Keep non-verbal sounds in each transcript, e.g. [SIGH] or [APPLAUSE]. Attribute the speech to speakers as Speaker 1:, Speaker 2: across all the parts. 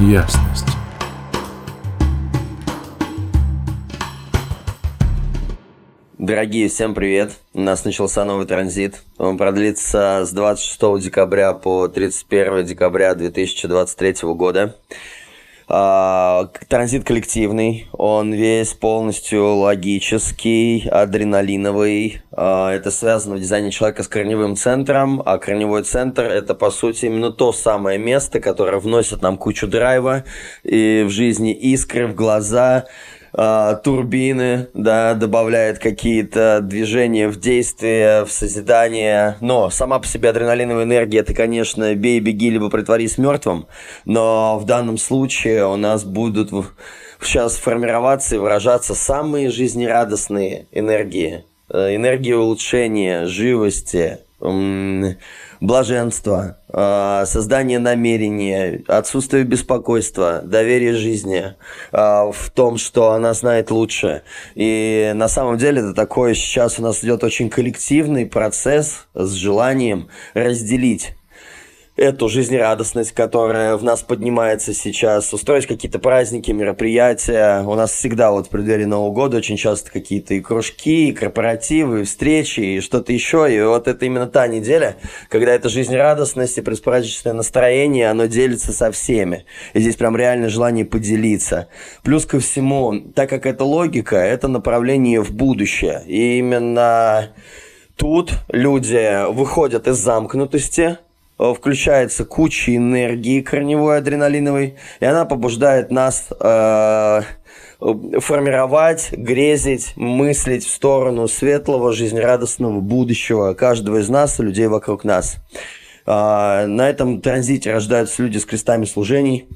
Speaker 1: ясность.
Speaker 2: Дорогие, всем привет! У нас начался новый транзит. Он продлится с 26 декабря по 31 декабря 2023 года. А, транзит коллективный, он весь полностью логический, адреналиновый. А, это связано в дизайне человека с корневым центром, а корневой центр это по сути именно то самое место, которое вносит нам кучу драйва и в жизни искры в глаза, а, турбины, да, добавляет какие-то движения в действие, в созидание. Но сама по себе адреналиновая энергия, это, конечно, бей, беги, либо притворись мертвым. Но в данном случае у нас будут сейчас формироваться и выражаться самые жизнерадостные энергии. Э, энергии улучшения, живости, блаженство, а, создание намерения, отсутствие беспокойства, доверие жизни а, в том, что она знает лучше. И на самом деле это такой сейчас у нас идет очень коллективный процесс с желанием разделить эту жизнерадостность, которая в нас поднимается сейчас, устроить какие-то праздники, мероприятия. У нас всегда вот в преддверии Нового года очень часто какие-то и кружки, и корпоративы, и встречи, и что-то еще. И вот это именно та неделя, когда эта жизнерадостность и предпраздничное настроение, оно делится со всеми. И здесь прям реально желание поделиться. Плюс ко всему, так как это логика, это направление в будущее. И именно тут люди выходят из замкнутости, включается куча энергии корневой адреналиновой, и она побуждает нас э, формировать, грезить, мыслить в сторону светлого, жизнерадостного будущего каждого из нас и людей вокруг нас. Э, на этом транзите рождаются люди с крестами служений.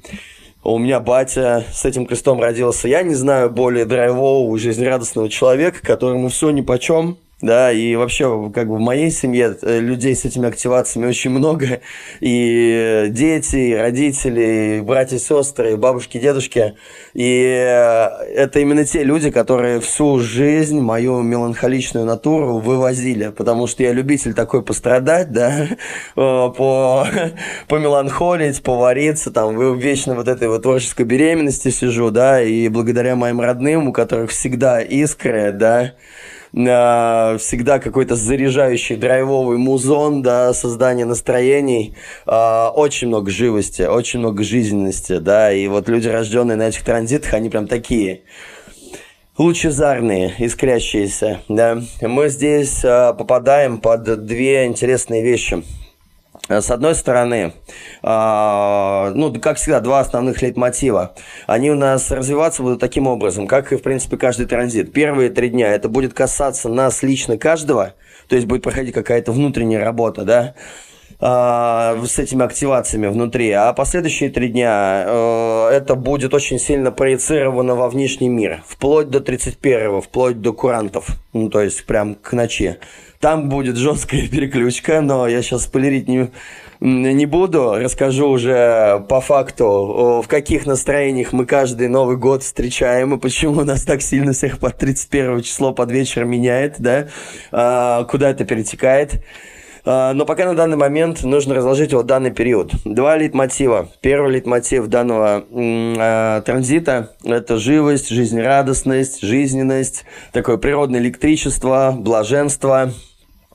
Speaker 2: У меня батя с этим крестом родился. Я не знаю более драйвового, жизнерадостного человека, которому все ни по чем, да, и вообще, как бы в моей семье э, людей с этими активациями очень много, и дети, и родители, и братья, сестры, и бабушки, и дедушки, и э, это именно те люди, которые всю жизнь мою меланхоличную натуру вывозили, потому что я любитель такой пострадать, да, [LAUGHS] э, по, [LAUGHS] по меланхолить, повариться, там, вечно вот этой вот творческой беременности сижу, да, и благодаря моим родным, у которых всегда искры, да, э, всегда какой-то заряжающий драйвовый музон, да, создание настроений, э, очень много живости, очень много жизненности, да, и вот люди, рожденные на этих транзитах, они прям такие лучезарные, искрящиеся, да. Мы здесь э, попадаем под две интересные вещи – с одной стороны, э, ну, как всегда, два основных лейтмотива. Они у нас развиваться будут таким образом, как и, в принципе, каждый транзит. Первые три дня это будет касаться нас лично каждого, то есть будет проходить какая-то внутренняя работа, да, э, с этими активациями внутри. А последующие три дня э, это будет очень сильно проецировано во внешний мир, вплоть до 31-го, вплоть до курантов, ну, то есть прям к ночи. Там будет жесткая [LAUGHS] переключка, но я сейчас спойлерить не, не буду. Расскажу уже по факту, в каких настроениях мы каждый Новый год встречаем и почему нас так сильно всех под 31 число под вечер меняет, да, а, куда это перетекает. А, но пока на данный момент нужно разложить вот данный период. Два лейтмотива. Первый лейтмотив данного э, транзита – это живость, жизнерадостность, жизненность, такое природное электричество, блаженство –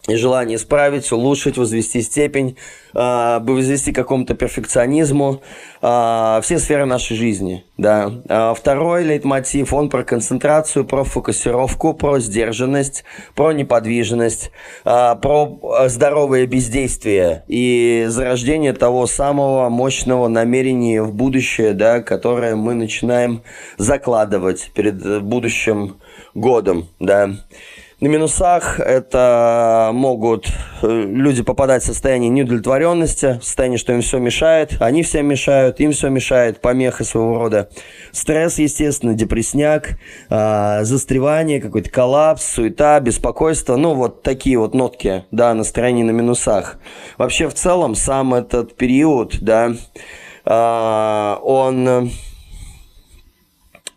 Speaker 2: и желание исправить, улучшить, возвести степень, э, возвести какому-то перфекционизму, э, все сферы нашей жизни. Да. А второй лейтмотив, он про концентрацию, про фокусировку, про сдержанность, про неподвижность, э, про здоровое бездействие и зарождение того самого мощного намерения в будущее, да, которое мы начинаем закладывать перед будущим годом. Да. На минусах это могут э, люди попадать в состояние неудовлетворенности, в состояние, что им все мешает, они всем мешают, им все мешает, помеха своего рода. Стресс, естественно, депресняк, э, застревание, какой-то коллапс, суета, беспокойство, ну вот такие вот нотки, да, настроение на минусах. Вообще в целом сам этот период, да, э, он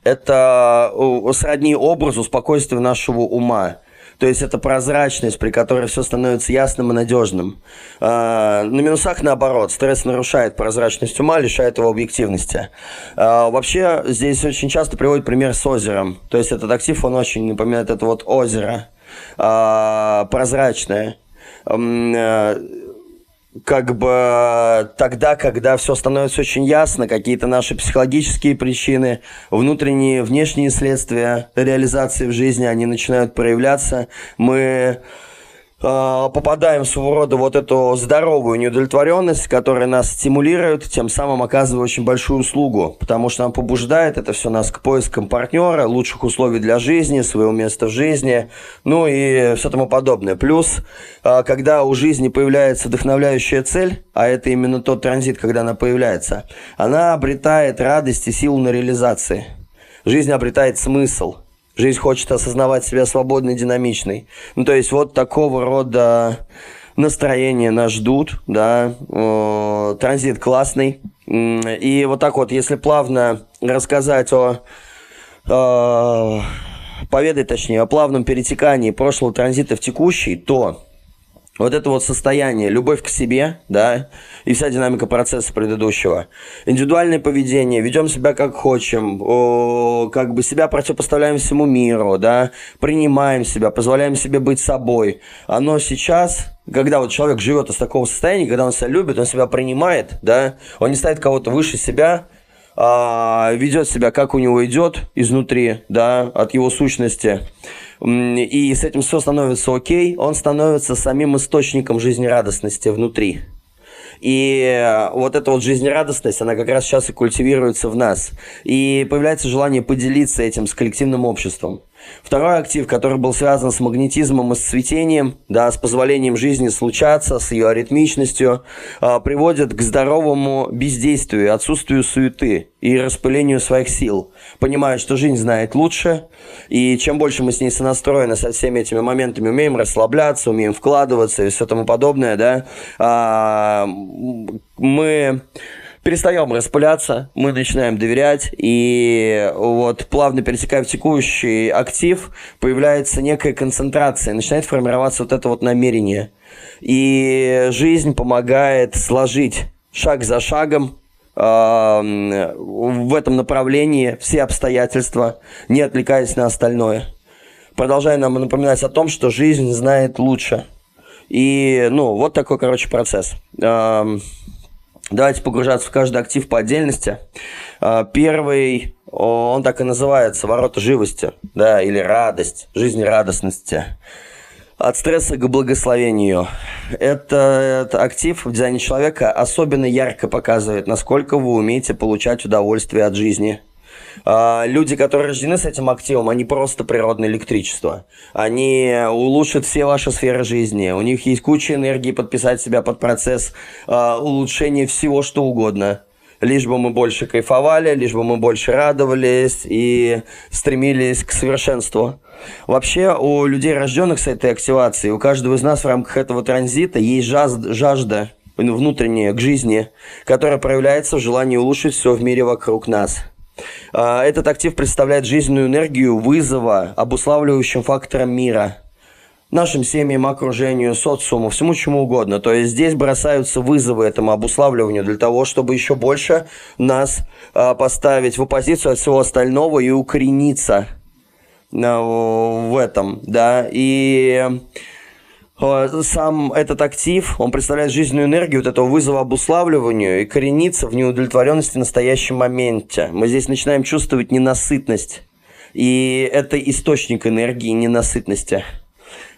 Speaker 2: это сродни образу спокойствия нашего ума. То есть это прозрачность, при которой все становится ясным и надежным. А, на минусах наоборот. Стресс нарушает прозрачность ума, лишает его объективности. А, вообще здесь очень часто приводит пример с озером. То есть этот актив, он очень напоминает это вот озеро. А, прозрачное как бы тогда, когда все становится очень ясно, какие-то наши психологические причины, внутренние, внешние следствия реализации в жизни, они начинают проявляться, мы попадаем в своего рода вот эту здоровую неудовлетворенность, которая нас стимулирует, тем самым оказывая очень большую услугу, потому что нам побуждает это все нас к поискам партнера, лучших условий для жизни, своего места в жизни, ну и все тому подобное. Плюс, а, когда у жизни появляется вдохновляющая цель, а это именно тот транзит, когда она появляется, она обретает радость и силу на реализации. Жизнь обретает смысл – Жизнь хочет осознавать себя свободной, динамичной. Ну, то есть вот такого рода настроения нас ждут, да, транзит классный. И вот так вот, если плавно рассказать о, поведать точнее, о плавном перетекании прошлого транзита в текущий, то вот это вот состояние, любовь к себе, да, и вся динамика процесса предыдущего. Индивидуальное поведение, ведем себя как хотим, о, как бы себя противопоставляем всему миру, да, принимаем себя, позволяем себе быть собой. Оно сейчас, когда вот человек живет из такого состояния, когда он себя любит, он себя принимает, да, он не ставит кого-то выше себя, а, ведет себя, как у него идет изнутри, да, от его сущности, и с этим все становится окей, он становится самим источником жизнерадостности внутри. И вот эта вот жизнерадостность, она как раз сейчас и культивируется в нас. И появляется желание поделиться этим с коллективным обществом. Второй актив, который был связан с магнетизмом и с цветением, да, с позволением жизни случаться, с ее аритмичностью, э, приводит к здоровому бездействию, отсутствию суеты и распылению своих сил. Понимая, что жизнь знает лучше, и чем больше мы с ней сонастроены со всеми этими моментами, умеем расслабляться, умеем вкладываться и все тому подобное, да, э, мы перестаем распыляться, мы начинаем доверять, и вот плавно пересекая в текущий актив, появляется некая концентрация, начинает формироваться вот это вот намерение. И жизнь помогает сложить шаг за шагом в этом направлении все обстоятельства, не отвлекаясь на остальное. Продолжая нам напоминать о том, что жизнь знает лучше. И, ну, вот такой, короче, процесс. Э, Давайте погружаться в каждый актив по отдельности. А, первый, он так и называется, ворота живости, да, или радость, жизнерадостности. От стресса к благословению. Это, это актив в дизайне человека особенно ярко показывает, насколько вы умеете получать удовольствие от жизни – люди, которые рождены с этим активом, они просто природное электричество. Они улучшат все ваши сферы жизни. У них есть куча энергии подписать себя под процесс а, улучшения всего, что угодно лишь бы мы больше кайфовали, лишь бы мы больше радовались и стремились к совершенству. Вообще, у людей, рожденных с этой активацией, у каждого из нас в рамках этого транзита есть жажда внутренняя к жизни, которая проявляется в желании улучшить все в мире вокруг нас – а, этот актив представляет жизненную энергию вызова обуславливающим фактором мира нашим семьям, окружению, социуму, всему чему угодно. То есть здесь бросаются вызовы этому обуславливанию для того, чтобы еще больше нас а, поставить в оппозицию от всего остального и укорениться а, в этом, да, и сам этот актив, он представляет жизненную энергию вот этого вызова обуславливанию и коренится в неудовлетворенности в настоящем моменте. Мы здесь начинаем чувствовать ненасытность. И это источник энергии ненасытности.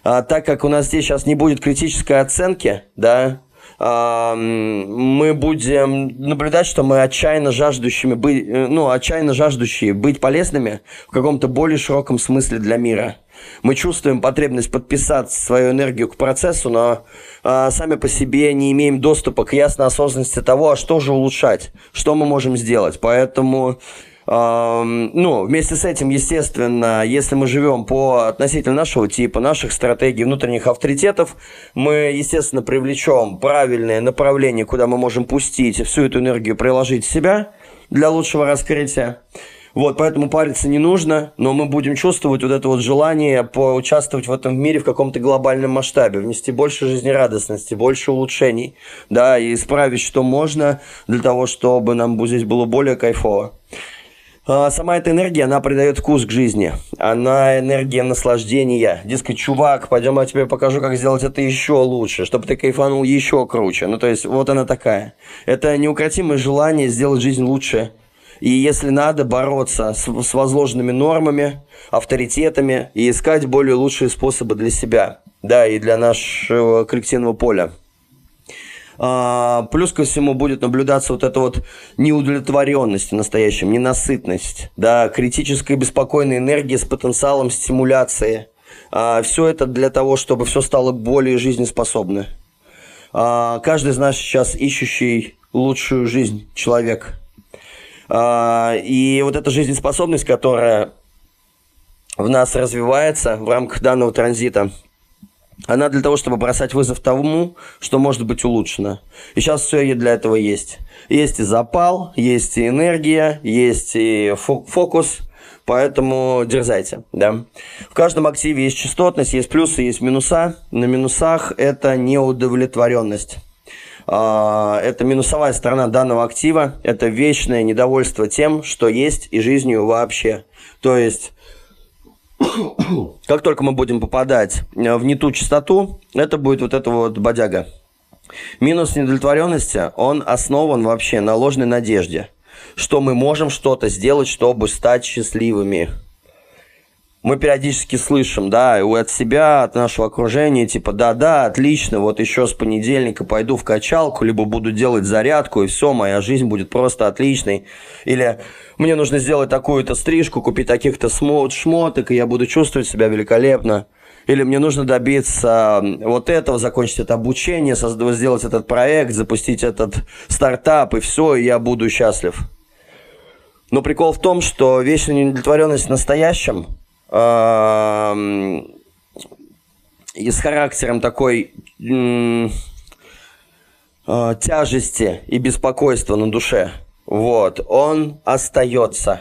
Speaker 2: А, так как у нас здесь сейчас не будет критической оценки, да, а, мы будем наблюдать, что мы отчаянно жаждущими быть, э, ну, отчаянно жаждущие быть полезными в каком-то более широком смысле для мира. Мы чувствуем потребность подписать свою энергию к процессу, но э, сами по себе не имеем доступа к ясной осознанности того, а что же улучшать, что мы можем сделать. Поэтому ну, вместе с этим, естественно, если мы живем по относительно нашего типа, наших стратегий, внутренних авторитетов, мы, естественно, привлечем правильное направление, куда мы можем пустить всю эту энергию приложить себя для лучшего раскрытия. Вот, поэтому париться не нужно, но мы будем чувствовать вот это вот желание поучаствовать в этом мире в каком-то глобальном масштабе, внести больше жизнерадостности, больше улучшений, да, и исправить, что можно для того, чтобы нам здесь было более кайфово. А, сама эта энергия, она придает вкус к жизни. Она энергия наслаждения. Дескать, чувак, пойдем я тебе покажу, как сделать это еще лучше, чтобы ты кайфанул еще круче. Ну, то есть, вот она такая. Это неукротимое желание сделать жизнь лучше. И если надо, бороться с, с возложенными нормами, авторитетами и искать более лучшие способы для себя, да, и для нашего коллективного поля. А, плюс ко всему будет наблюдаться вот эта вот неудовлетворенность в настоящем, ненасытность, да, критическая беспокойная энергия с потенциалом стимуляции. А, все это для того, чтобы все стало более жизнеспособно. А, каждый из нас сейчас ищущий лучшую жизнь человек. И вот эта жизнеспособность, которая в нас развивается в рамках данного транзита – она для того, чтобы бросать вызов тому, что может быть улучшено. И сейчас все для этого есть. Есть и запал, есть и энергия, есть и фокус, поэтому дерзайте. Да? В каждом активе есть частотность, есть плюсы, есть минуса. На минусах это неудовлетворенность. А, это минусовая сторона данного актива, это вечное недовольство тем, что есть и жизнью вообще. То есть как только мы будем попадать э, в не ту частоту, это будет вот эта вот бодяга. Минус недовлетворенности, он основан вообще на ложной надежде, что мы можем что-то сделать, чтобы стать счастливыми мы периодически слышим, да, от себя, от нашего окружения, типа, да-да, отлично, вот еще с понедельника пойду в качалку, либо буду делать зарядку, и все, моя жизнь будет просто отличной. Или мне нужно сделать такую-то стрижку, купить таких-то шмоток, и я буду чувствовать себя великолепно. Или мне нужно добиться вот этого, закончить это обучение, сделать этот проект, запустить этот стартап, и все, и я буду счастлив. Но прикол в том, что вечная неудовлетворенность в настоящем – и с характером такой э, тяжести и беспокойства на душе, вот, он остается.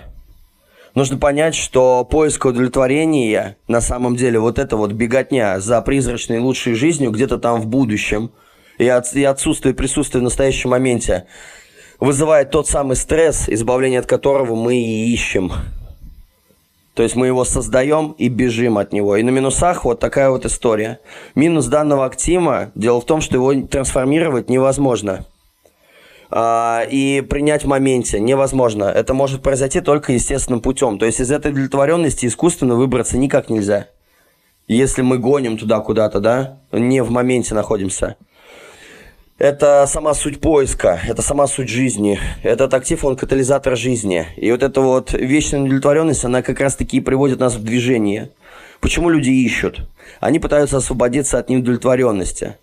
Speaker 2: Нужно понять, что поиск удовлетворения, на самом деле, вот это вот беготня за призрачной лучшей жизнью где-то там в будущем, и, от, и отсутствие присутствия в настоящем моменте, вызывает тот самый стресс, избавление от которого мы и ищем. То есть мы его создаем и бежим от него. И на минусах вот такая вот история. Минус данного актива, дело в том, что его трансформировать невозможно. А, и принять в моменте невозможно. Это может произойти только естественным путем. То есть из этой удовлетворенности искусственно выбраться никак нельзя. Если мы гоним туда куда-то, да, не в моменте находимся. Это сама суть поиска, это сама суть жизни. Этот актив, он катализатор жизни. И вот эта вот вечная удовлетворенность, она как раз-таки и приводит нас в движение. Почему люди ищут? Они пытаются освободиться от неудовлетворенности.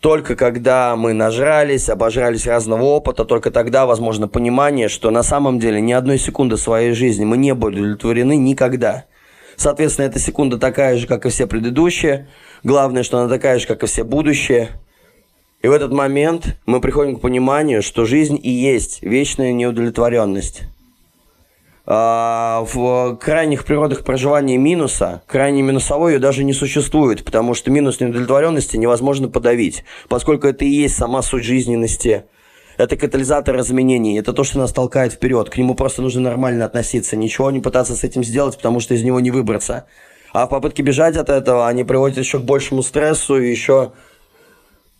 Speaker 2: Только когда мы нажрались, обожрались разного опыта, только тогда возможно понимание, что на самом деле ни одной секунды своей жизни мы не были удовлетворены никогда. Соответственно, эта секунда такая же, как и все предыдущие. Главное, что она такая же, как и все будущие. И в этот момент мы приходим к пониманию, что жизнь и есть вечная неудовлетворенность. А, в крайних природах проживания минуса, крайне минусовой ее даже не существует, потому что минус неудовлетворенности невозможно подавить, поскольку это и есть сама суть жизненности. Это катализатор изменений, это то, что нас толкает вперед. К нему просто нужно нормально относиться, ничего не пытаться с этим сделать, потому что из него не выбраться. А в попытке бежать от этого они приводят еще к большему стрессу и еще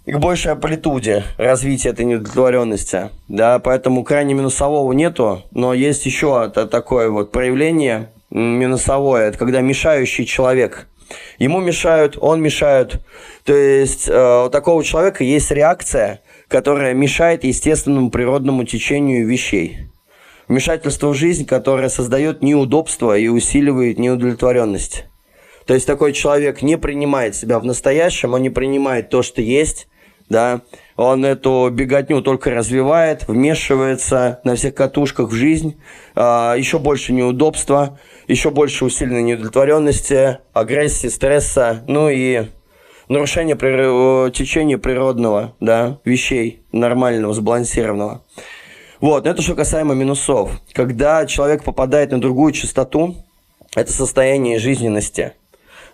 Speaker 2: и к большей амплитуде развития этой неудовлетворенности. Да, поэтому крайне минусового нету, но есть еще такое вот проявление минусовое, это когда мешающий человек. Ему мешают, он мешает. То есть э, у такого человека есть реакция, которая мешает естественному природному течению вещей. Вмешательство в жизнь, которое создает неудобство и усиливает неудовлетворенность. То есть такой человек не принимает себя в настоящем, он не принимает то, что есть, да, он эту беготню только развивает, вмешивается на всех катушках в жизнь, а, еще больше неудобства, еще больше усиленной неудовлетворенности, агрессии, стресса, ну и нарушение течения природного, да, вещей нормального, сбалансированного. Вот, это что касаемо минусов. Когда человек попадает на другую частоту, это состояние жизненности.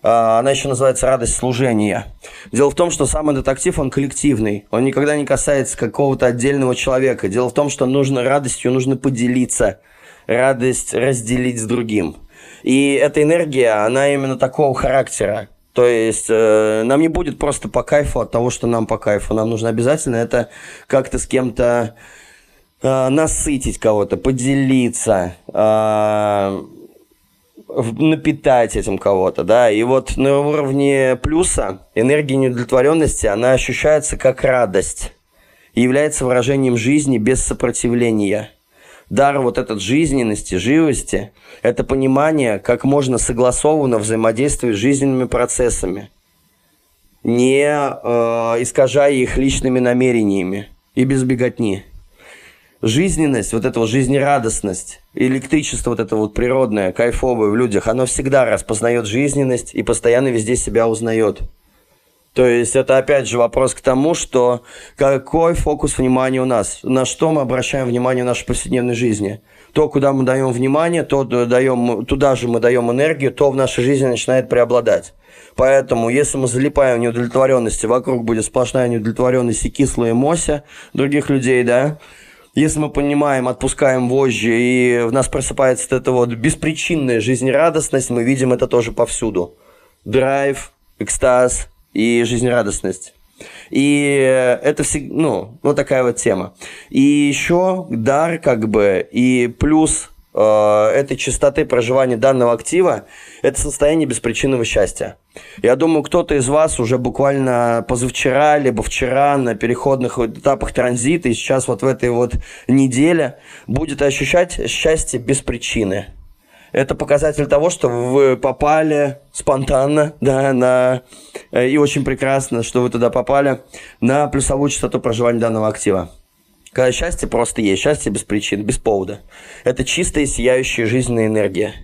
Speaker 2: А, она еще называется радость служения. Дело в том, что сам этот актив, он коллективный. Он никогда не касается какого-то отдельного человека. Дело в том, что нужно радостью, нужно поделиться. Радость разделить с другим. И эта энергия, она именно такого характера. То есть э, нам не будет просто по кайфу от того, что нам по кайфу. Нам нужно обязательно это как-то с кем-то э, насытить кого-то, поделиться, э, напитать этим кого-то, да. И вот на уровне плюса энергия неудовлетворенности, она ощущается как радость и является выражением жизни без сопротивления дар вот этот жизненности, живости, это понимание, как можно согласованно взаимодействовать с жизненными процессами, не э, искажая их личными намерениями и без беготни. Жизненность, вот эта вот жизнерадостность, электричество вот это вот природное, кайфовое в людях, оно всегда распознает жизненность и постоянно везде себя узнает. То есть это опять же вопрос к тому, что какой фокус внимания у нас, на что мы обращаем внимание в нашей повседневной жизни. То, куда мы даем внимание, то даем, туда же мы даем энергию, то в нашей жизни начинает преобладать. Поэтому, если мы залипаем в неудовлетворенности, вокруг будет сплошная неудовлетворенность и кислая мося других людей, да, если мы понимаем, отпускаем вожжи, и в нас просыпается вот эта вот беспричинная жизнерадостность, мы видим это тоже повсюду. Драйв, экстаз, и жизнерадостность. И это всегда, ну, вот такая вот тема. И еще дар, как бы, и плюс э, этой частоты проживания данного актива – это состояние беспричинного счастья. Я думаю, кто-то из вас уже буквально позавчера, либо вчера на переходных этапах транзита, и сейчас вот в этой вот неделе будет ощущать счастье без причины – это показатель того, что вы попали спонтанно, да, на, э, и очень прекрасно, что вы туда попали, на плюсовую частоту проживания данного актива. Когда счастье просто есть, счастье без причин, без повода. Это чистая, сияющая жизненная энергия.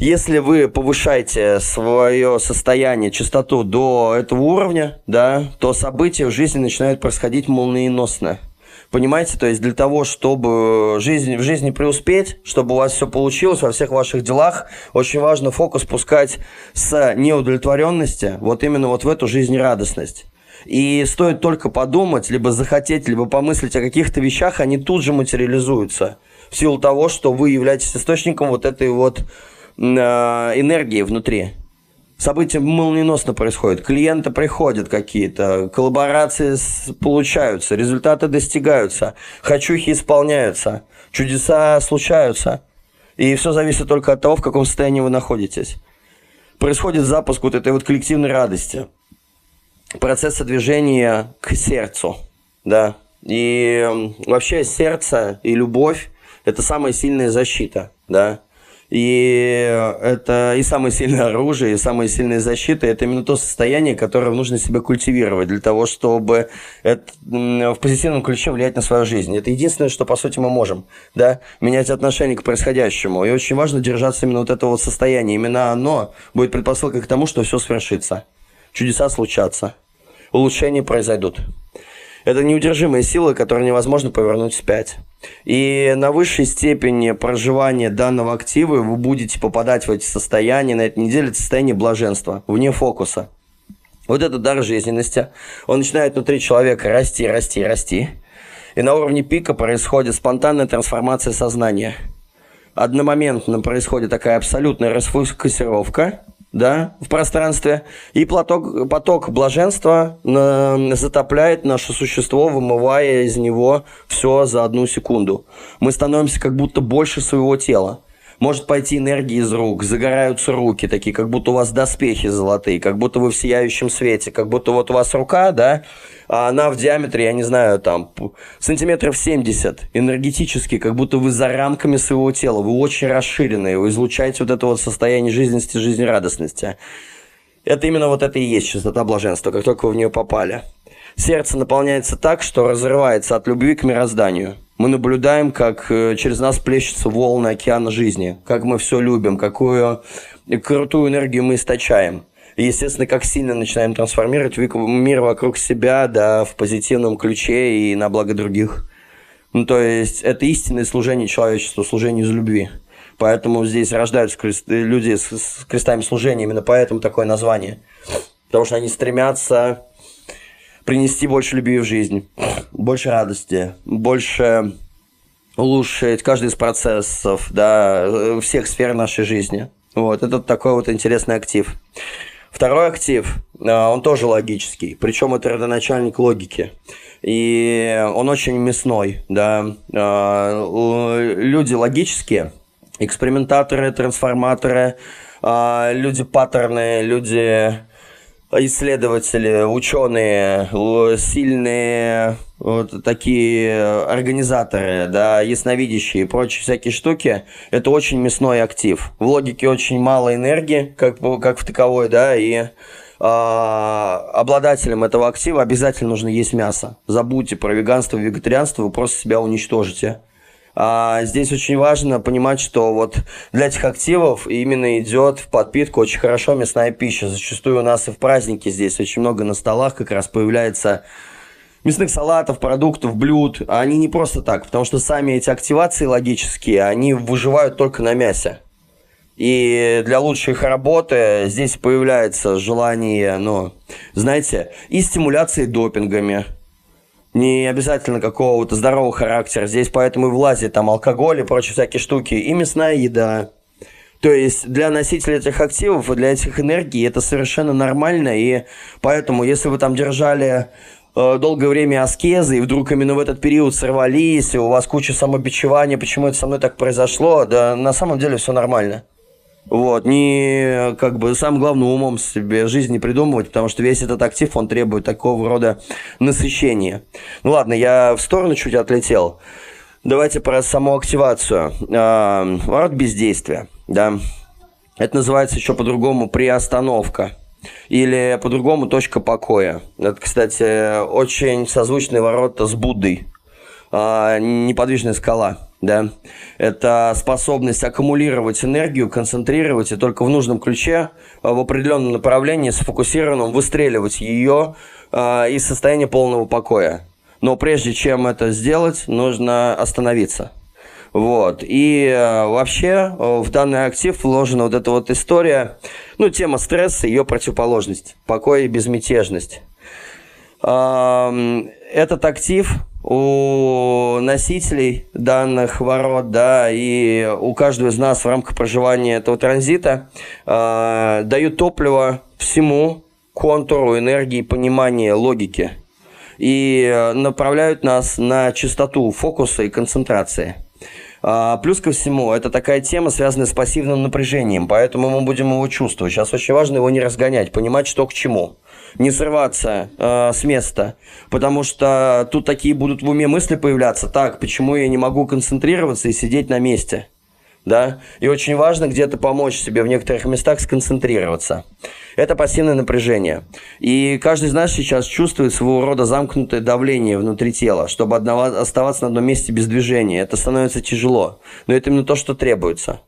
Speaker 2: Если вы повышаете свое состояние, частоту до этого уровня, да, то события в жизни начинают происходить молниеносно. Понимаете, то есть для того, чтобы жизнь, в жизни преуспеть, чтобы у вас все получилось во всех ваших делах, очень важно фокус пускать с неудовлетворенности вот именно вот в эту жизнерадостность. И стоит только подумать, либо захотеть, либо помыслить о каких-то вещах, они тут же материализуются. В силу того, что вы являетесь источником вот этой вот энергии внутри события молниеносно происходят. Клиенты приходят какие-то, коллаборации получаются, результаты достигаются, хочухи исполняются, чудеса случаются. И все зависит только от того, в каком состоянии вы находитесь. Происходит запуск вот этой вот коллективной радости, процесса движения к сердцу, да. И вообще сердце и любовь – это самая сильная защита, да. И это и самое сильное оружие, и самая сильная защита – это именно то состояние, которое нужно себе культивировать для того, чтобы это, в позитивном ключе влиять на свою жизнь. Это единственное, что, по сути, мы можем, да, менять отношение к происходящему. И очень важно держаться именно вот этого вот состояния. Именно оно будет предпосылкой к тому, что все свершится. Чудеса случатся. Улучшения произойдут. Это неудержимая сила, которую невозможно повернуть вспять. И на высшей степени проживания данного актива вы будете попадать в эти состояния, на этой неделе это состояние блаженства, вне фокуса. Вот этот дар жизненности, он начинает внутри человека расти, расти, расти. И на уровне пика происходит спонтанная трансформация сознания. Одномоментно происходит такая абсолютная расфокусировка, да, в пространстве, и поток, поток блаженства э, затопляет наше существо, вымывая из него все за одну секунду. Мы становимся как будто больше своего тела может пойти энергия из рук, загораются руки, такие, как будто у вас доспехи золотые, как будто вы в сияющем свете, как будто вот у вас рука, да, а она в диаметре, я не знаю, там, сантиметров 70, энергетически, как будто вы за рамками своего тела, вы очень расширенные, вы излучаете вот это вот состояние жизненности, жизнерадостности. Это именно вот это и есть частота блаженства, как только вы в нее попали. Сердце наполняется так, что разрывается от любви к мирозданию – мы наблюдаем, как э, через нас плещутся волны океана жизни, как мы все любим, какую крутую энергию мы источаем. И, естественно, как сильно начинаем трансформировать мир вокруг себя, да, в позитивном ключе и на благо других. Ну, то есть это истинное служение человечеству, служение из любви. Поэтому здесь рождаются люди с крестами служения, именно поэтому такое название. Потому что они стремятся принести больше любви в жизнь, больше радости, больше улучшить каждый из процессов, да, всех сфер нашей жизни. Вот, это такой вот интересный актив. Второй актив, а, он тоже логический, причем это родоначальник логики. И он очень мясной, да. А, люди логические, экспериментаторы, трансформаторы, люди паттерны, люди исследователи, ученые, сильные вот такие организаторы, да, ясновидящие и прочие всякие штуки, это очень мясной актив. В логике очень мало энергии, как, как в таковой, да, и а, обладателям этого актива обязательно нужно есть мясо. Забудьте про веганство вегетарианство, вы просто себя уничтожите. А здесь очень важно понимать, что вот для этих активов именно идет в подпитку очень хорошо мясная пища. Зачастую у нас и в праздники здесь очень много на столах как раз появляется мясных салатов, продуктов, блюд. А они не просто так, потому что сами эти активации логические, они выживают только на мясе. И для лучшей их работы здесь появляется желание, ну, знаете, и стимуляции допингами – не обязательно какого-то здорового характера. Здесь поэтому и влазит там алкоголь и прочие всякие штуки, и мясная еда. То есть для носителей этих активов и для этих энергий это совершенно нормально, и поэтому если вы там держали э, долгое время аскезы, и вдруг именно в этот период сорвались, и у вас куча самобичевания, почему это со мной так произошло, да на самом деле все нормально. Вот, не как бы самым главным умом себе жизнь не придумывать, потому что весь этот актив, он требует такого рода насыщения. Ну ладно, я в сторону чуть отлетел. Давайте про саму активацию. А, ворот бездействия, да. Это называется еще по-другому приостановка. Или по-другому точка покоя. Это, кстати, очень созвучные ворота с Буддой. А, неподвижная скала да, это способность аккумулировать энергию, концентрировать и только в нужном ключе, а, в определенном направлении, сфокусированном, выстреливать ее э, из состояния полного покоя. Но прежде чем это сделать, нужно остановиться. Вот. И э, вообще в данный актив вложена вот эта вот история, ну, тема стресса, ее противоположность, покой и безмятежность. Э, этот актив у носителей данных ворот, да, и у каждого из нас в рамках проживания этого транзита э, дают топливо всему контуру энергии, понимания, логики и направляют нас на частоту фокуса и концентрации. А, плюс ко всему, это такая тема, связанная с пассивным напряжением, поэтому мы будем его чувствовать. Сейчас очень важно его не разгонять, понимать, что к чему не срываться э, с места, потому что тут такие будут в уме мысли появляться. Так, почему я не могу концентрироваться и сидеть на месте? Да? И очень важно где-то помочь себе в некоторых местах сконцентрироваться. Это пассивное напряжение. И каждый из нас сейчас чувствует своего рода замкнутое давление внутри тела, чтобы одного, оставаться на одном месте без движения. Это становится тяжело. Но это именно то, что требуется.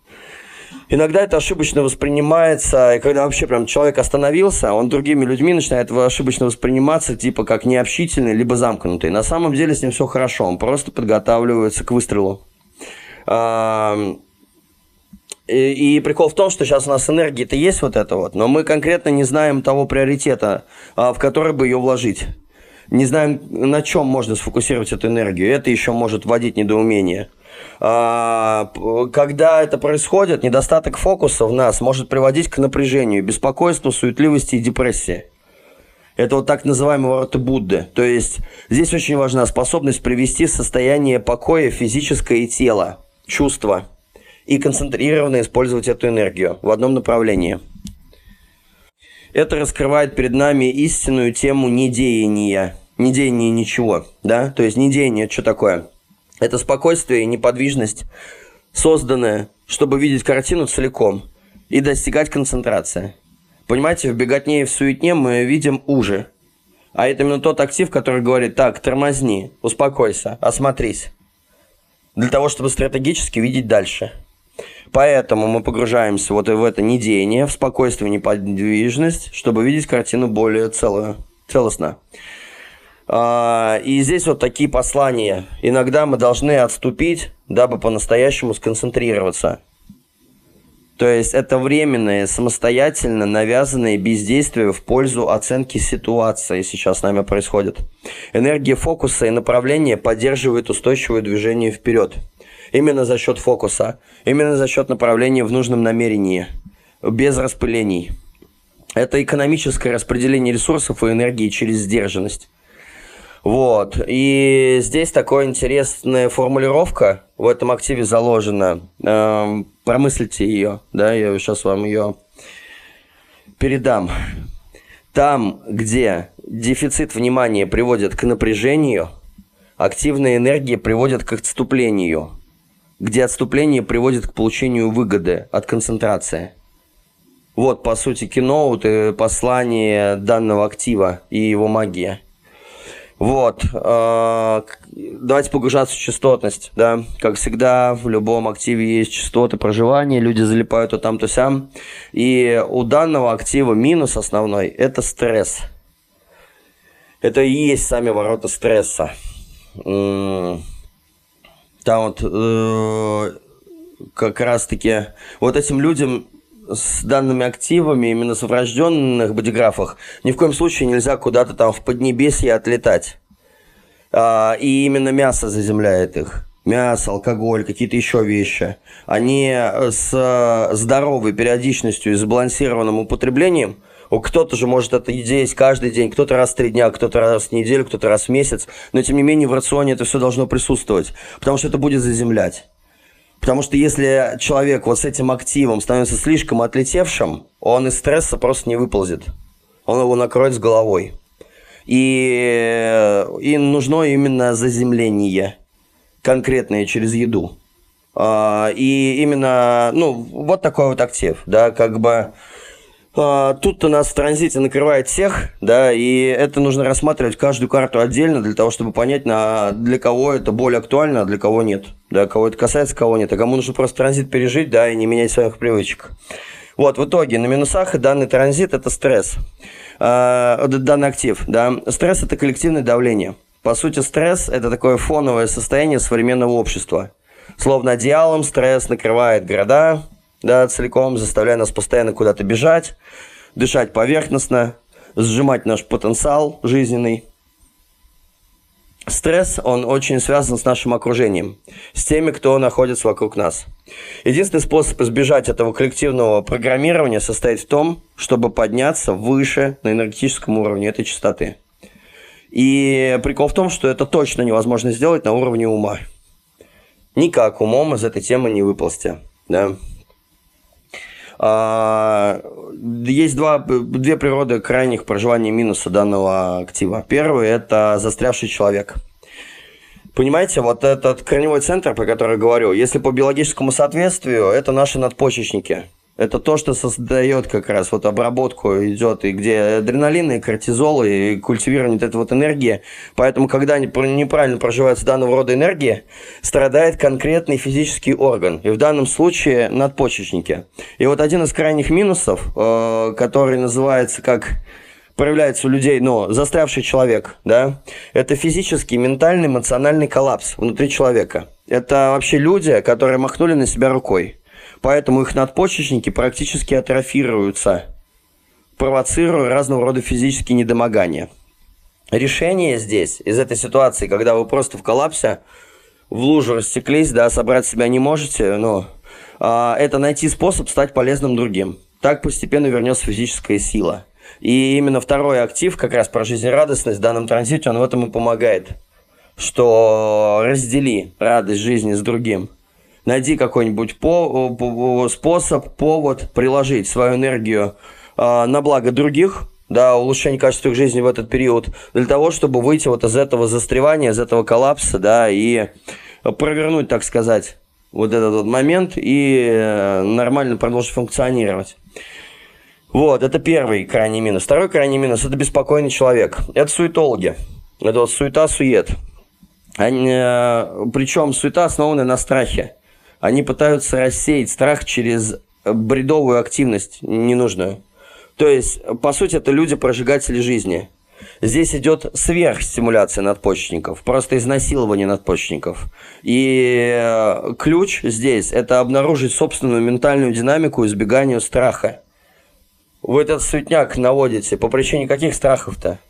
Speaker 2: Иногда это ошибочно воспринимается, и когда вообще прям человек остановился, он другими людьми начинает ошибочно восприниматься, типа как необщительный, либо замкнутый. На самом деле с ним все хорошо, он просто подготавливается к выстрелу. И, и прикол в том, что сейчас у нас энергии-то есть вот это вот, но мы конкретно не знаем того приоритета, а, в который бы ее вложить. Не знаем, на чем можно сфокусировать эту энергию. Это еще может вводить недоумение. А, когда это происходит, недостаток фокуса в нас может приводить к напряжению, беспокойству, суетливости и депрессии. Это вот так называемые ворота Будды. То есть здесь очень важна способность привести состояние покоя физическое тело, чувства, и концентрированно использовать эту энергию в одном направлении. Это раскрывает перед нами истинную тему недеяния, недеяния ничего, да, то есть недеяние, что такое? Это спокойствие и неподвижность, созданная, чтобы видеть картину целиком и достигать концентрации. Понимаете, в беготне и в суетне мы видим уже. А это именно тот актив, который говорит, так, тормозни, успокойся, осмотрись. Для того, чтобы стратегически видеть дальше. Поэтому мы погружаемся вот в это недеяние, в спокойствие, неподвижность, чтобы видеть картину более целую, целостно. А, и здесь вот такие послания. Иногда мы должны отступить, дабы по-настоящему сконцентрироваться. То есть это временное, самостоятельно навязанное бездействие в пользу оценки ситуации сейчас с нами происходит. Энергия фокуса и направления поддерживает устойчивое движение вперед. Именно за счет фокуса, именно за счет направления в нужном намерении, без распылений. Это экономическое распределение ресурсов и энергии через сдержанность. Вот. И здесь такая интересная формулировка в этом активе заложена. Эм, промыслите ее, да, я сейчас вам ее передам. Там, где дефицит внимания приводит к напряжению, активная энергия приводит к отступлению, где отступление приводит к получению выгоды от концентрации. Вот, по сути, кино, вот, послание данного актива и его магия – вот. Э, давайте погружаться в частотность, да. Как всегда, в любом активе есть частоты проживания, люди залипают то там, то сям. И у данного актива минус основной – это стресс. Это и есть сами ворота стресса. Там вот э, как раз-таки вот этим людям с данными активами, именно в врожденных бодиграфах, ни в коем случае нельзя куда-то там в Поднебесье отлетать. А, и именно мясо заземляет их. Мясо, алкоголь, какие-то еще вещи. Они с здоровой периодичностью и сбалансированным употреблением кто-то же может это есть каждый день, кто-то раз в три дня, кто-то раз в неделю, кто-то раз в месяц. Но тем не менее в рационе это все должно присутствовать, потому что это будет заземлять. Потому что если человек вот с этим активом становится слишком отлетевшим, он из стресса просто не выползет. Он его накроет с головой. И, и нужно именно заземление конкретное через еду. А, и именно, ну, вот такой вот актив, да, как бы а, тут у нас в транзите накрывает всех, да, и это нужно рассматривать каждую карту отдельно для того, чтобы понять, на, для кого это более актуально, а для кого нет. Да, кого это касается, кого нет. А кому нужно просто транзит пережить, да, и не менять своих привычек. Вот, в итоге на минусах данный транзит – это стресс. Э, данный актив, да. Стресс – это коллективное давление. По сути, стресс – это такое фоновое состояние современного общества. Словно одеялом стресс накрывает города, да, целиком, заставляя нас постоянно куда-то бежать, дышать поверхностно, сжимать наш потенциал жизненный. Стресс, он очень связан с нашим окружением, с теми, кто находится вокруг нас. Единственный способ избежать этого коллективного программирования состоит в том, чтобы подняться выше на энергетическом уровне этой частоты. И прикол в том, что это точно невозможно сделать на уровне ума. Никак умом из этой темы не выползти. Да? А, есть два, две природы крайних проживания минуса данного актива. Первый – это застрявший человек. Понимаете, вот этот корневой центр, про который говорю, если по биологическому соответствию, это наши надпочечники – это то, что создает как раз вот обработку идет, и где адреналин, и кортизол, и культивирование вот этой вот энергии. Поэтому, когда неправильно проживается данного рода энергия, страдает конкретный физический орган. И в данном случае надпочечники. И вот один из крайних минусов, э, который называется как проявляется у людей, ну, застрявший человек, да, это физический, ментальный, эмоциональный коллапс внутри человека. Это вообще люди, которые махнули на себя рукой поэтому их надпочечники практически атрофируются, провоцируя разного рода физические недомогания. Решение здесь, из этой ситуации, когда вы просто в коллапсе, в лужу растеклись, да, собрать себя не можете, но а, это найти способ стать полезным другим. Так постепенно вернется физическая сила. И именно второй актив, как раз про жизнерадостность в данном транзите, он в этом и помогает. Что раздели радость жизни с другим – найди какой-нибудь по, по, способ, повод приложить свою энергию э, на благо других, да, улучшение качества их жизни в этот период, для того, чтобы выйти вот из этого застревания, из этого коллапса, да, и провернуть, так сказать, вот этот вот момент и э, нормально продолжить функционировать. Вот, это первый крайний минус. Второй крайний минус – это беспокойный человек. Это суетологи. Это вот суета-сует. Э, причем суета основанная на страхе. Они пытаются рассеять страх через бредовую активность ненужную. То есть, по сути, это люди-прожигатели жизни. Здесь идет сверхстимуляция надпочечников, просто изнасилование надпочечников. И э, ключ здесь – это обнаружить собственную ментальную динамику избеганию страха. Вы этот светняк наводите по причине каких страхов-то?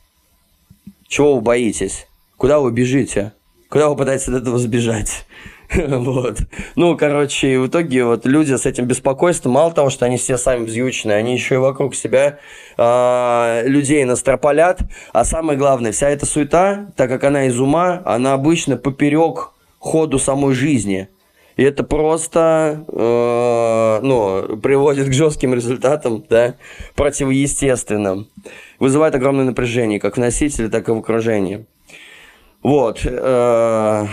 Speaker 2: Чего вы боитесь? Куда вы бежите? Куда вы пытаетесь от этого сбежать? [LAUGHS] вот. Ну, короче, в итоге вот люди с этим беспокойством, мало того, что они все сами взъюченные, они еще и вокруг себя э, людей настрополят. А самое главное, вся эта суета, так как она из ума, она обычно поперек ходу самой жизни. И это просто э, ну, приводит к жестким результатам, да, противоестественным. Вызывает огромное напряжение, как в носителе, так и в окружении. Вот. Э,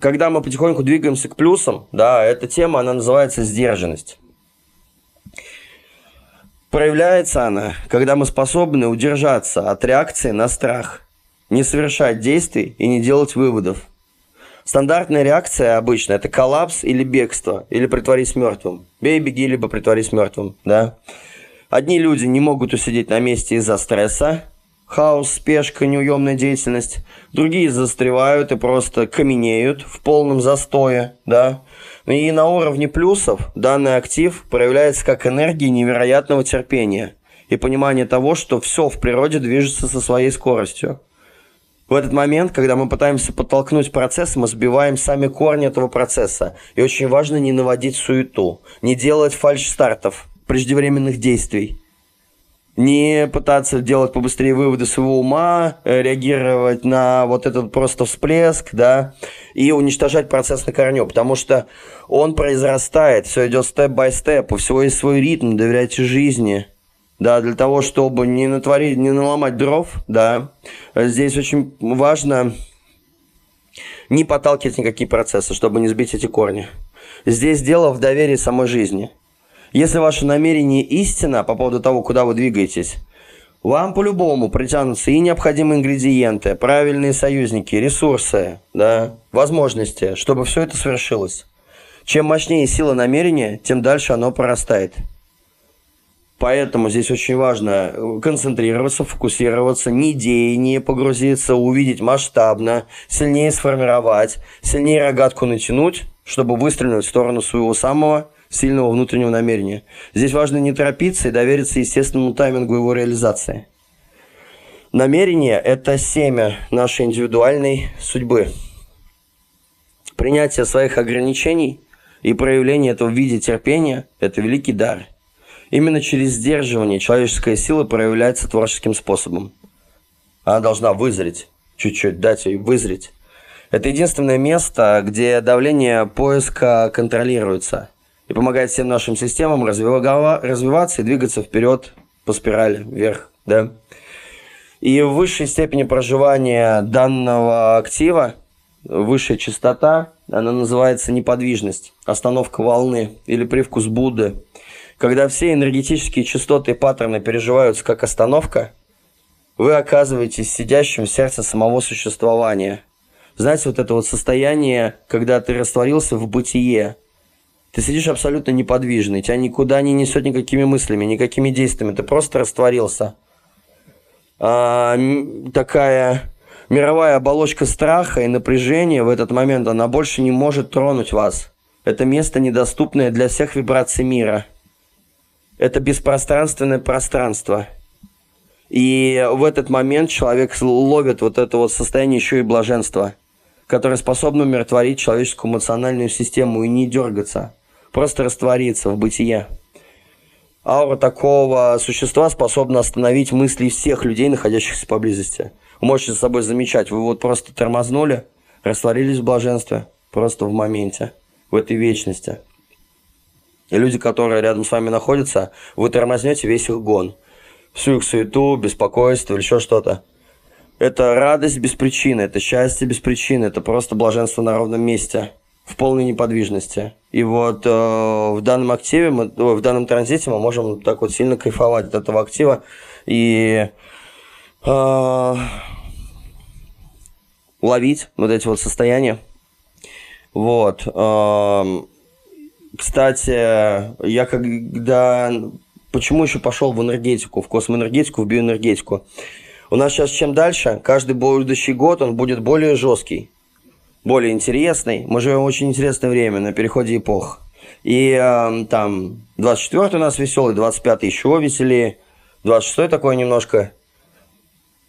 Speaker 2: когда мы потихоньку двигаемся к плюсам, да, эта тема, она называется сдержанность. Проявляется она, когда мы способны удержаться от реакции на страх, не совершать действий и не делать выводов. Стандартная реакция обычно это коллапс или бегство, или притворись мертвым. Бей, беги, либо притворись мертвым, да. Одни люди не могут усидеть на месте из-за стресса, хаос, спешка, неуемная деятельность. Другие застревают и просто каменеют в полном застое, да. И на уровне плюсов данный актив проявляется как энергия невероятного терпения и понимание того, что все в природе движется со своей скоростью. В этот момент, когда мы пытаемся подтолкнуть процесс, мы сбиваем сами корни этого процесса. И очень важно не наводить суету, не делать фальш-стартов, преждевременных действий не пытаться делать побыстрее выводы своего ума, э, реагировать на вот этот просто всплеск, да, и уничтожать процесс на корню, потому что он произрастает, все идет степ-бай-степ, у всего есть свой ритм, доверяйте жизни, да, для того, чтобы не натворить, не наломать дров, да, здесь очень важно не подталкивать никакие процессы, чтобы не сбить эти корни. Здесь дело в доверии самой жизни – если ваше намерение истина по поводу того, куда вы двигаетесь, вам по-любому притянутся и необходимые ингредиенты, правильные союзники, ресурсы, да, возможности, чтобы все это свершилось. Чем мощнее сила намерения, тем дальше оно прорастает. Поэтому здесь очень важно концентрироваться, фокусироваться, не идейнее погрузиться, увидеть масштабно, сильнее сформировать, сильнее рогатку натянуть, чтобы выстрелить в сторону своего самого сильного внутреннего намерения. Здесь важно не торопиться и довериться естественному таймингу его реализации. Намерение – это семя нашей индивидуальной судьбы. Принятие своих ограничений и проявление этого в виде терпения – это великий дар. Именно через сдерживание человеческая сила проявляется творческим способом. Она должна вызреть, чуть-чуть дать ей вызреть. Это единственное место, где давление поиска контролируется – и помогает всем нашим системам развиваться и двигаться вперед по спирали, вверх, да. И в высшей степени проживания данного актива, высшая частота, она называется неподвижность, остановка волны или привкус Будды. Когда все энергетические частоты и паттерны переживаются как остановка, вы оказываетесь сидящим в сердце самого существования. Знаете, вот это вот состояние, когда ты растворился в бытие – ты сидишь абсолютно неподвижный, тебя никуда не несет никакими мыслями, никакими действиями, ты просто растворился. А, такая мировая оболочка страха и напряжения в этот момент, она больше не может тронуть вас. Это место, недоступное для всех вибраций мира. Это беспространственное пространство. И в этот момент человек ловит вот это вот состояние еще и блаженства, которое способно умиротворить человеческую эмоциональную систему и не дергаться просто раствориться в бытие. Аура такого существа способна остановить мысли всех людей, находящихся поблизости. Вы можете с собой замечать, вы вот просто тормознули, растворились в блаженстве, просто в моменте, в этой вечности. И люди, которые рядом с вами находятся, вы тормознете весь их гон. Всю их суету, беспокойство или еще что-то. Это радость без причины, это счастье без причины, это просто блаженство на ровном месте – в полной неподвижности. И вот э, в данном активе, мы, в данном транзите мы можем так вот сильно кайфовать от этого актива и э, ловить вот эти вот состояния. Вот. Э, кстати, я когда почему еще пошел в энергетику, в космоэнергетику, в биоэнергетику? У нас сейчас чем дальше, каждый будущий год он будет более жесткий, более интересный. Мы живем в очень интересное время, на переходе эпох. И э, там 24 у нас веселый, 25 еще веселее, 26 такой немножко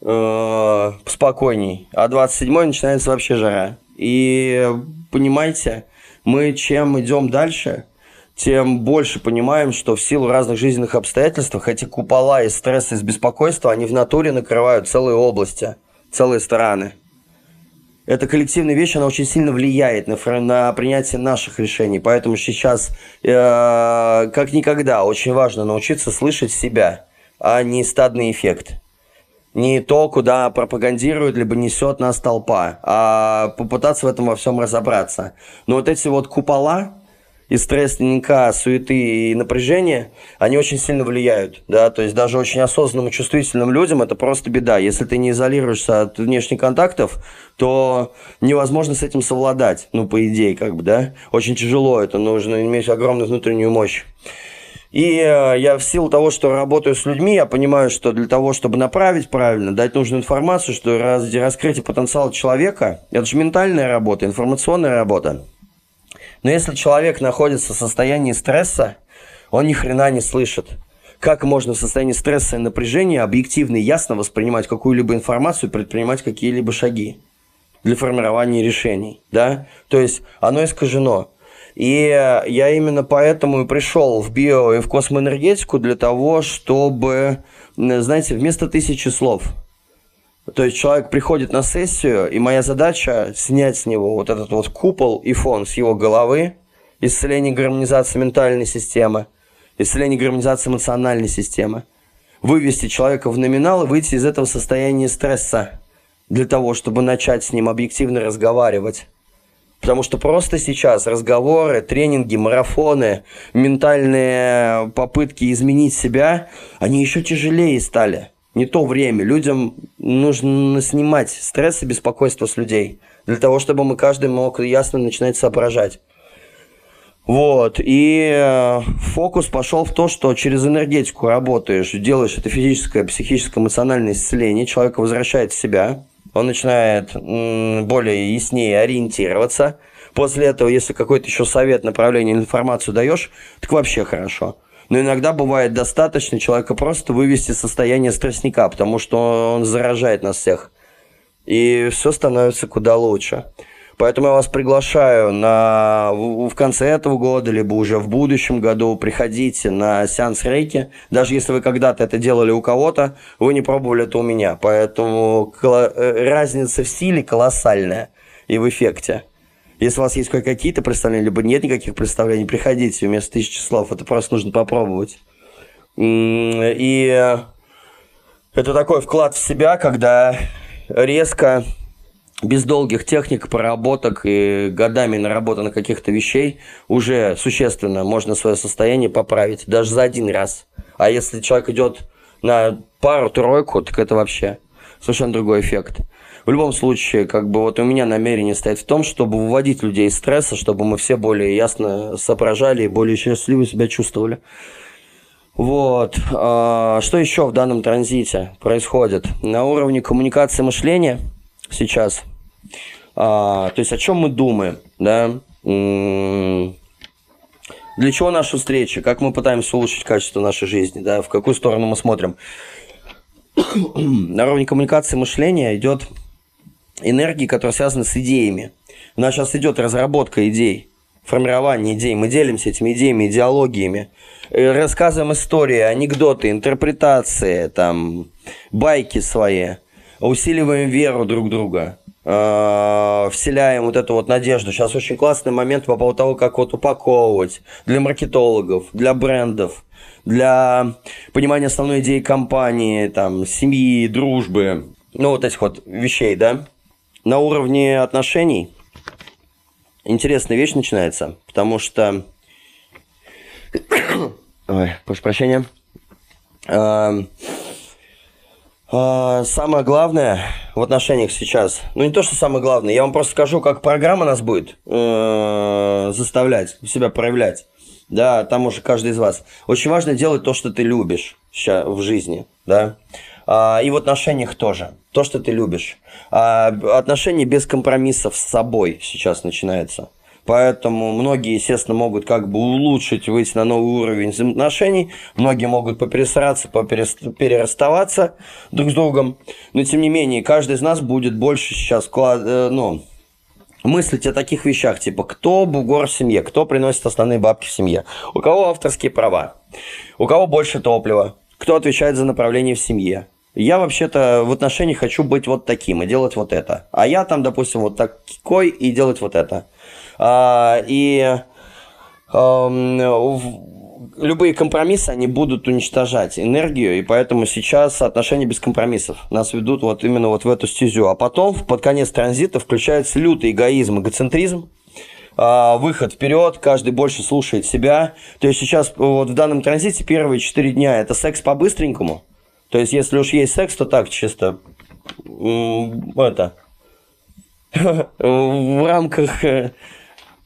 Speaker 2: э, спокойней, а 27 начинается вообще жара. И понимаете, мы чем идем дальше, тем больше понимаем, что в силу разных жизненных обстоятельств эти купола из стресса, из беспокойства, они в натуре накрывают целые области, целые страны. Эта коллективная вещь, она очень сильно влияет на, на принятие наших решений. Поэтому сейчас, э, как никогда, очень важно научиться слышать себя, а не стадный эффект. Не то, куда пропагандирует, либо несет нас толпа, а попытаться в этом во всем разобраться. Но вот эти вот купола, и стресс, дневника, суеты и напряжения, они очень сильно влияют, да, то есть даже очень осознанным и чувствительным людям это просто беда. Если ты не изолируешься от внешних контактов, то невозможно с этим совладать, ну, по идее, как бы, да, очень тяжело, это нужно иметь огромную внутреннюю мощь. И э, я в силу того, что работаю с людьми, я понимаю, что для того, чтобы направить правильно, дать нужную информацию, что раскрытие потенциала человека, это же ментальная работа, информационная работа. Но если человек находится в состоянии стресса, он ни хрена не слышит. Как можно в состоянии стресса и напряжения объективно и ясно воспринимать какую-либо информацию, предпринимать какие-либо шаги для формирования решений, да? То есть оно искажено. И я именно поэтому и пришел в био и в космоэнергетику для того, чтобы, знаете, вместо тысячи слов – то есть человек приходит на сессию, и моя задача снять с него вот этот вот купол и фон с его головы, исцеление гармонизации ментальной системы, исцеление гармонизации эмоциональной системы, вывести человека в номинал и выйти из этого состояния стресса для того, чтобы начать с ним объективно разговаривать. Потому что просто сейчас разговоры, тренинги, марафоны, ментальные попытки изменить себя, они еще тяжелее стали не то время. Людям нужно снимать стресс и беспокойство с людей, для того, чтобы мы каждый мог ясно начинать соображать. Вот, и э, фокус пошел в то, что через энергетику работаешь, делаешь это физическое, психическое, эмоциональное исцеление, человек возвращает себя, он начинает более яснее ориентироваться. После этого, если какой-то еще совет, направление, информацию даешь, так вообще хорошо но иногда бывает достаточно человека просто вывести из состояния стresсника, потому что он заражает нас всех. И все становится куда лучше. Поэтому я вас приглашаю на, в, конце этого года, либо уже в будущем году приходите на сеанс рейки. Даже если вы когда-то это делали у кого-то, вы не пробовали это у меня. Поэтому э, разница в силе колоссальная и в эффекте. Если у вас есть какие-то представления, либо нет никаких представлений, приходите вместо тысячи слов. Это просто нужно попробовать. И это такой вклад в себя, когда резко, без долгих техник, проработок и годами наработанных каких-то вещей уже существенно можно свое состояние поправить, даже за один раз. А если человек идет на пару-тройку, так это вообще совершенно другой эффект. В любом случае, как бы вот у меня намерение стоит в том, чтобы выводить людей из стресса, чтобы мы все более ясно соображали и более счастливо себя чувствовали. Вот. А, что еще в данном транзите происходит? На уровне коммуникации мышления сейчас, а, то есть о чем мы думаем, да, для чего наши встречи, как мы пытаемся улучшить качество нашей жизни, да, в какую сторону мы смотрим. [COUGHS] На уровне коммуникации мышления идет энергии, которые связаны с идеями. У нас сейчас идет разработка идей, формирование идей. Мы делимся этими идеями, идеологиями. Э, рассказываем истории, анекдоты, интерпретации, там, байки свои. Усиливаем веру друг друга э, вселяем вот эту вот надежду. Сейчас очень классный момент по поводу того, как вот упаковывать для маркетологов, для брендов, для понимания основной идеи компании, там, семьи, дружбы, ну, вот этих вот вещей, да на уровне отношений интересная вещь начинается, потому что... [COUGHS] Ой, прошу прощения. А, самое главное в отношениях сейчас, ну не то, что самое главное, я вам просто скажу, как программа нас будет э, заставлять себя проявлять. Да, там уже каждый из вас. Очень важно делать то, что ты любишь в жизни, да. А, и в отношениях тоже. То, что ты любишь. А, отношения без компромиссов с собой сейчас начинается. Поэтому многие, естественно, могут как бы улучшить, выйти на новый уровень взаимоотношений. Многие могут попересраться, перерасставаться друг с другом. Но, тем не менее, каждый из нас будет больше сейчас э, ну, мыслить о таких вещах, типа, кто бугор в семье, кто приносит основные бабки в семье, у кого авторские права, у кого больше топлива, кто отвечает за направление в семье. Я вообще-то в отношениях хочу быть вот таким и делать вот это. А я там, допустим, вот такой и делать вот это. А, и любые компромиссы, они будут уничтожать энергию, и поэтому сейчас отношения без компромиссов нас ведут вот именно вот в эту стезю. А потом, под конец транзита, включается лютый эгоизм, эгоцентризм, а, выход вперед, каждый больше слушает себя. То есть сейчас вот в данном транзите первые четыре дня это секс по-быстренькому. То есть если уж есть секс, то так чисто это в рамках э,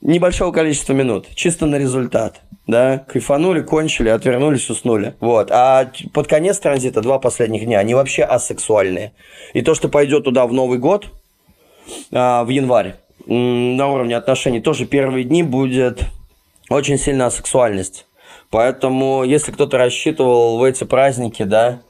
Speaker 2: небольшого количества минут, чисто на результат. Да, кайфанули, кончили, отвернулись, уснули. Вот. А под конец транзита, два последних дня, они вообще асексуальные. И то, что пойдет туда в Новый год, а, в январь, на уровне отношений, тоже первые дни будет очень сильная асексуальность. Поэтому, если кто-то рассчитывал в эти праздники, да,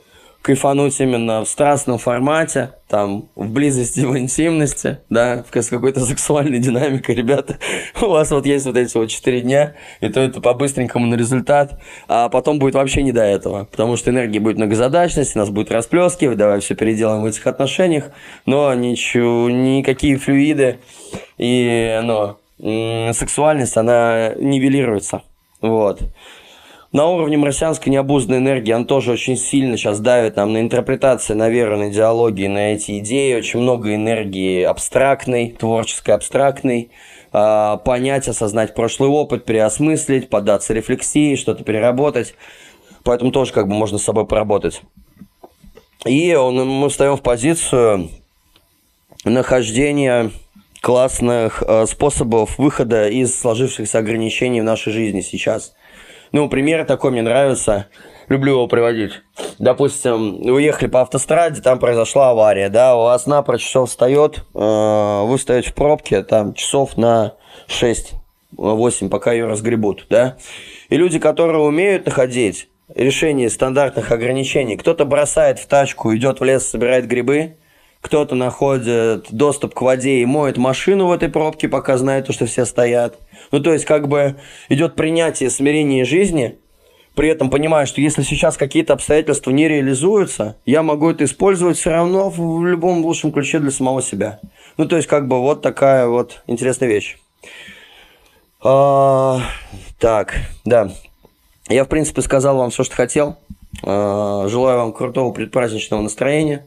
Speaker 2: кайфануть именно в страстном формате, там, в близости, [LAUGHS] в интимности, да, с какой-то сексуальной динамикой, ребята, [LAUGHS] у вас вот есть вот эти вот 4 дня, и то это по-быстренькому на результат, а потом будет вообще не до этого, потому что энергии будет многозадачность, нас будет расплескивать, давай все переделаем в этих отношениях, но ничего, никакие флюиды и, ну, сексуальность, она нивелируется, вот на уровне марсианской необузданной энергии он тоже очень сильно сейчас давит нам на интерпретации, на веру, на идеологии, на эти идеи. Очень много энергии абстрактной, творческой абстрактной. Э, понять, осознать прошлый опыт, переосмыслить, поддаться рефлексии, что-то переработать. Поэтому тоже как бы можно с собой поработать. И он, мы встаем в позицию нахождения классных э, способов выхода из сложившихся ограничений в нашей жизни сейчас – ну, пример такой мне нравится. Люблю его приводить. Допустим, вы ехали по автостраде, там произошла авария, да, у вас напрочь часов встает, э, вы стоите в пробке, там часов на 6-8, пока ее разгребут, да. И люди, которые умеют находить решение стандартных ограничений, кто-то бросает в тачку, идет в лес, собирает грибы, кто-то находит доступ к воде и моет машину в этой пробке, пока знает, что все стоят. Ну, то есть, как бы идет принятие, смирение жизни, при этом понимая, что если сейчас какие-то обстоятельства не реализуются, я могу это использовать все равно в любом лучшем ключе для самого себя. Ну, то есть, как бы вот такая вот интересная вещь. А, так, да. Я, в принципе, сказал вам все, что хотел. А, желаю вам крутого предпраздничного настроения.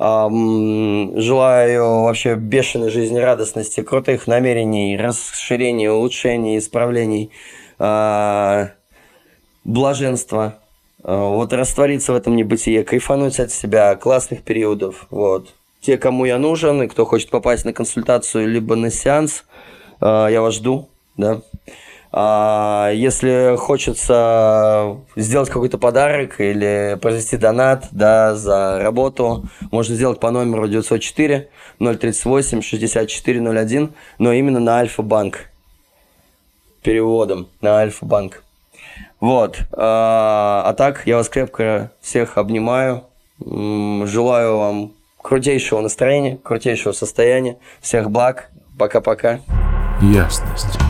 Speaker 2: Желаю вообще бешеной жизнерадостности, крутых намерений, расширения, улучшений, исправлений, а, блаженства. А, вот раствориться в этом небытие, кайфануть от себя, классных периодов. Вот. Те, кому я нужен, и кто хочет попасть на консультацию, либо на сеанс, а, я вас жду. Да. А если хочется сделать какой-то подарок или произвести донат да, за работу, можно сделать по номеру 904 038 6401, но именно на Альфа-банк. Переводом на Альфа-банк. Вот. А, а так, я вас крепко всех обнимаю. Желаю вам крутейшего настроения, крутейшего состояния. Всех благ. Пока-пока.
Speaker 1: Ясность.